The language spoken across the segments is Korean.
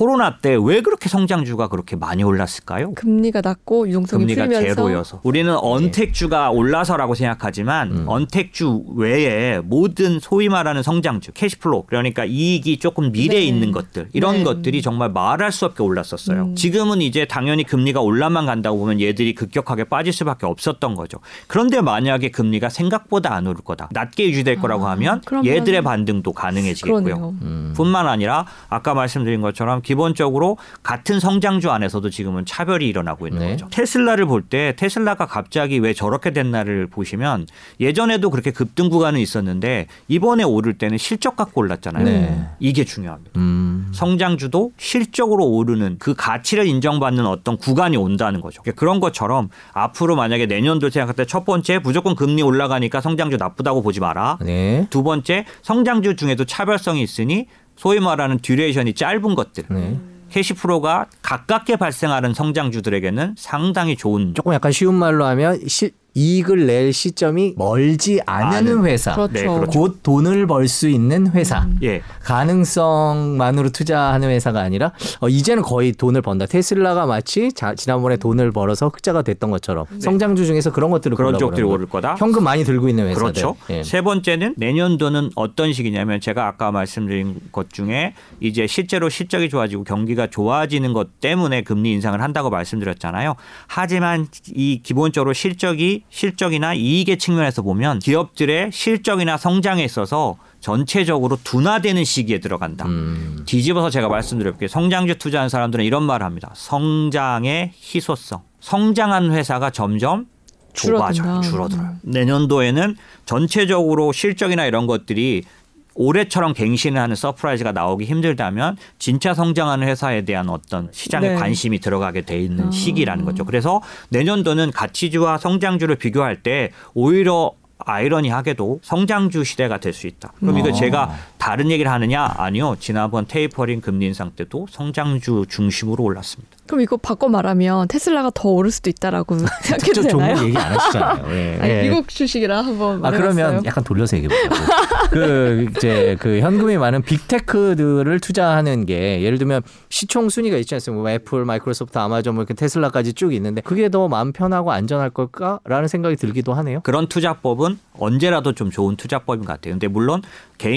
코로나 때 왜 그렇게 성장주가 그렇게 많이 올랐을까요? 금리가 낮고 유동성이 금리가 풀면서 제로여서 우리는 언택주가 올라서라고 생각하지만 음. 언택주 외에 모든 소위 말하는 성장주 캐시플로 그러니까 이익이 조금 미래에 네. 있는 것들 이런 네. 것들이 정말 말할 수 없게 올랐었어요. 음. 지금은 이제 당연히 금리가 올라만 간다고 보면 얘들이 급격하게 빠질 수밖에 없었던 거죠. 그런데 만약에 금리가 생각보다 안 오를 거다 낮게 유지될 거라고 아, 하면 그러면- 얘들의 반등도 가능해지겠고요. 음. 뿐만 아니라 아까 말씀드린 것처럼 기본적으로 같은 성장주 안에서도 지금은 차별이 일어나고 있는 네. 거죠. 테슬라를 볼 때 테슬라가 갑자기 왜 저렇게 됐나를 보시면 예전에도 그렇게 급등 구간은 있었는데 이번에 오를 때는 실적 갖고 올랐잖아요. 네. 이게 중요합니다. 음. 성장주도 실적으로 오르는 그 가치를 인정받는 어떤 구간이 온다는 거죠. 그러니까 그런 것처럼 앞으로 만약에 내년도 생각할 때 첫 번째 무조건 금리 올라가니까 성장주 나쁘다고 보지 마라. 네. 두 번째 성장주 중에도 차별성이 있으니 소위 말하는 duration이 짧은 것들 네. cash flow가 가깝게 발생하는 성장주들에게는 상당히 좋은 조금 약간 쉬운 말로 하면 시, 이익을 낼 시점이 멀지 않은 않은. 회사. 그렇죠. 네, 그렇죠. 곧 돈을 벌 수 있는 회사. 예 가능성만으로 투자하는 회사가 아니라 어, 이제는 거의 돈을 번다. 테슬라가 마치 자, 지난번에 돈을 벌어서 흑자가 됐던 것처럼 성장주 중에서 그런 것들을 네. 그런 쪽들이. 오를 거다. 현금 많이 들고 있는 회사들. 그렇죠. 예. 세 번째는 내년도는 어떤 시기냐면 제가 아까 말씀드린 것 중에 이제 실제로 실적이 좋아지고 경기가 좋아지는 것 때문에 금리 인상을 한다고 말씀드렸잖아요. 하지만 이 기본적으로 실적이 실적이나 이익의 측면에서 보면 기업들의 실적이나 성장에 있어서 전체적으로 둔화되는 시기에 들어간다. 음. 뒤집어서 제가 말씀드릴게요. 성장주 투자하는 사람들은 이런 말을 합니다. 성장의 희소성. 성장한 회사가 점점 좁아져요. 줄어든다. 줄어들어요. 내년도에는 전체적으로 실적이나 이런 것들이 올해처럼 갱신을 하는 surprise가 나오기 힘들다면 진짜 성장하는 회사에 대한 어떤 시장의 네. 관심이 들어가게 돼 있는 아. 시기라는 거죠. 그래서 내년도는 가치주와 성장주를 비교할 때 오히려 아이러니하게도 성장주 시대가 될 수 있다. 그럼 이거 어. 제가 다른 얘기를 하느냐? 아니요. 지난번 테이퍼링 금리 인상 때도 성장주 중심으로 올랐습니다. 그럼 이거 바꿔 말하면 테슬라가 더 오를 수도 있다라고 생각해도 저 되나요? 종목 얘기 안 하시잖아요. 예. 아니, 예. 미국 주식이라 한번 아 말해봤어요. 그러면 약간 돌려서 얘기해 보자고. 그 이제 그 현금이 많은 big tech들을 투자하는 게 예를 들면 시총 순위가 있지 않습니까? 뭐 애플, 마이크로소프트, 아마존, 뭐 이렇게 테슬라까지 쭉 있는데 그게 더 마음 편하고 안전할 걸까라는 생각이 들기도 하네요. 그런 투자법은 언제라도 좀 좋은 투자법인 것 같아요. 근데 물론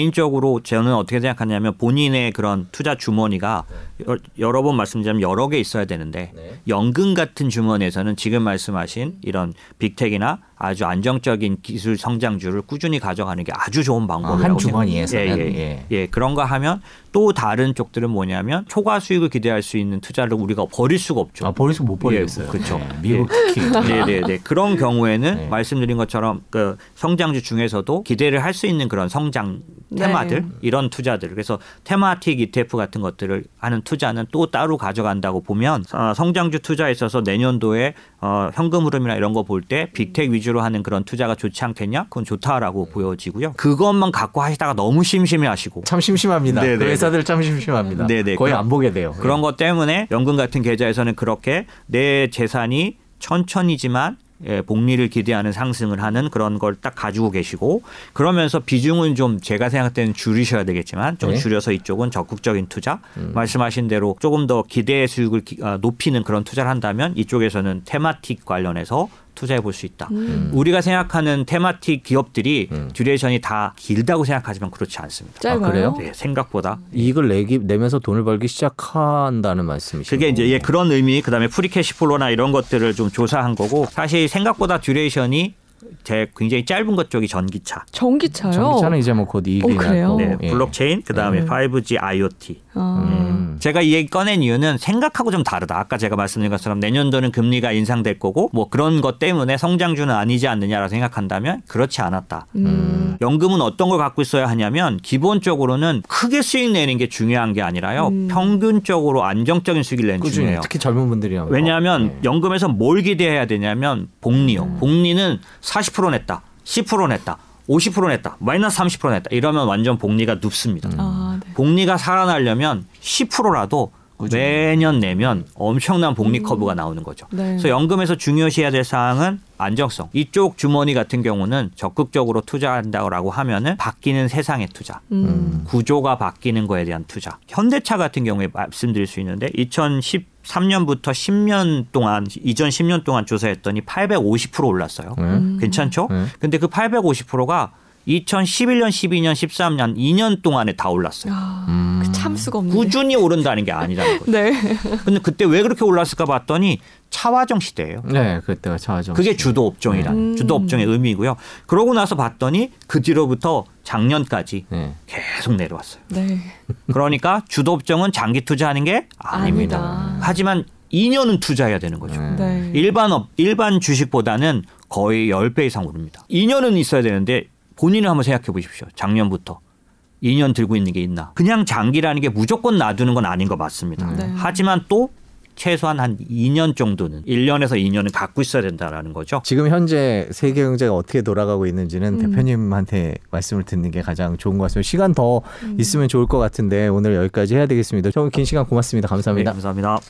개인적으로 저는 어떻게 생각하냐면 본인의 그런 투자 주머니가 여- 여러 번 말씀드리면 여러 개 있어야 되는데 네. 연금 같은 주머니에서는 지금 말씀하신 이런 빅텍이나 아주 안정적인 기술 성장주를 꾸준히 가져가는 게 아주 좋은 방법이라고 한 생각해요. 주머니에서는, 예, 예, 예. 예, 그런 거 하면 또 다른 쪽들은 뭐냐면 초과 수익을 기대할 수 있는 투자를 우리가 버릴 수가 없죠. 아 버리서 못 버리겠어요. 예, 그렇죠. 네, 미국 특히. 네 네 네. 그런 경우에는 네. 말씀드린 것처럼 그 성장주 중에서도 기대를 할 수 있는 그런 성장 테마들 네. 이런 투자들 그래서 테마틱 ETF 같은 것들을 하는 투자는 또 따로 가져간다고 보면 어, 성장주 투자에 있어서 내년도에 어, 현금 흐름이나 이런 거 볼 때 빅텍 위주로 하는 그런 투자가 좋지 않겠냐? 그건 좋다라고 보여지고요. 그것만 갖고 하시다가 너무 심심해하시고 참 심심합니다. 네, 그 네, 회사들 참 심심합니다. 네, 네. 거의 안 보게 돼요. 그런 것 때문에 연금 같은 계좌에서는 그렇게 내 재산이 천천히지만 예, 복리를 기대하는 상승을 하는 그런 걸 딱 가지고 계시고 그러면서 비중은 좀 제가 생각할 때는 줄이셔야 되겠지만 좀 네. 줄여서 이쪽은 적극적인 투자 음. 말씀하신 대로 조금 더 기대의 수익을 기- 아, 높이는 그런 투자를 한다면 이쪽에서는 thematic 관련해서 투자해 볼 수 있다. 음. 우리가 생각하는 thematic 기업들이 음. duration이 다 길다고 생각하지만 그렇지 않습니다. 짧아요. 그래요? 네, 생각보다 이익을 내기 내면서 돈을 벌기 시작한다는 말씀이시죠. 그게 이제 예, 그런 의미 그다음에 free cash flow나 이런 것들을 좀 조사한 거고 사실 생각보다 duration이 제 굉장히 짧은 것 쪽이 전기차, 전기차요. 전기차는 이제 뭐 곧 이익이 어? 나고. 네, 예. 블록체인 그다음에 네. 5G IoT. 아. 음. 제가 이 얘기 꺼낸 이유는 생각하고 좀 다르다. 아까 제가 말씀드린 것처럼 내년도는 금리가 인상될 거고 뭐 그런 것 때문에 성장주는 아니지 않느냐라고 생각한다면 그렇지 않았다. 음. 연금은 어떤 걸 갖고 있어야 하냐면 기본적으로는 크게 수익 내는 게 중요한 게 아니라요. 음. 평균적으로 안정적인 수익을 내는 게 꾸준히 중요해요. 특히 젊은 분들이랑 왜냐하면 네. 연금에서 뭘 기대해야 되냐면 복리요. 음. 복리는 40% 냈다, 10% 냈다, 50% 냈다, 마이너스 30% 냈다. 이러면 완전 복리가 눕습니다. 아, 네. 복리가 살아나려면 10%라도 꾸준히. 매년 내면 엄청난 복리 음. 커브가 나오는 거죠. 네. 그래서 연금에서 중요시해야 될 사항은 안정성. 이쪽 주머니 같은 경우는 적극적으로 투자한다고 하면은 바뀌는 세상의 투자. 음. 구조가 바뀌는 거에 대한 투자. 현대차 같은 경우에 말씀드릴 수 있는데 2013년부터 10년 동안 이전 10년 동안 조사했더니 850% 올랐어요. 네. 음. 괜찮죠? 네. 근데 그 850%가 2011년, 12년, 13년 2년 동안에 다 올랐어요. 아, 음. 그 참수가 없는데. 꾸준히 오른다는 게 아니라는 거죠. 네. 근데 그때 왜 그렇게 올랐을까 봤더니 차화정 시대예요. 네, 그때가 차죠. 그게 주도 업종이란 음. 주도 업종의 의미고요. 그러고 나서 봤더니 그 뒤로부터 작년까지 네. 계속 내려왔어요. 네. 그러니까 주도 업종은 장기 투자하는 게 아닙니다. 아니다. 하지만 2년은 투자해야 되는 거죠. 네. 네. 일반 업 일반 주식보다는 거의 10배 이상 오릅니다. 2년은 있어야 되는데 본인은 한번 생각해 보십시오. 작년부터 2년 들고 있는 게 있나? 그냥 장기라는 게 무조건 놔두는 건 아닌 거 맞습니다. 네. 하지만 또 최소한 한 2년 정도는 1년에서 2년은 갖고 있어야 된다라는 거죠. 지금 현재 세계 경제가 어떻게 돌아가고 있는지는 음. 대표님한테 말씀을 듣는 게 가장 좋은 것 같습니다. 시간 더 음. 있으면 좋을 것 같은데 오늘 여기까지 해야 되겠습니다. 좀긴 시간 고맙습니다. 네, 감사합니다. 감사합니다.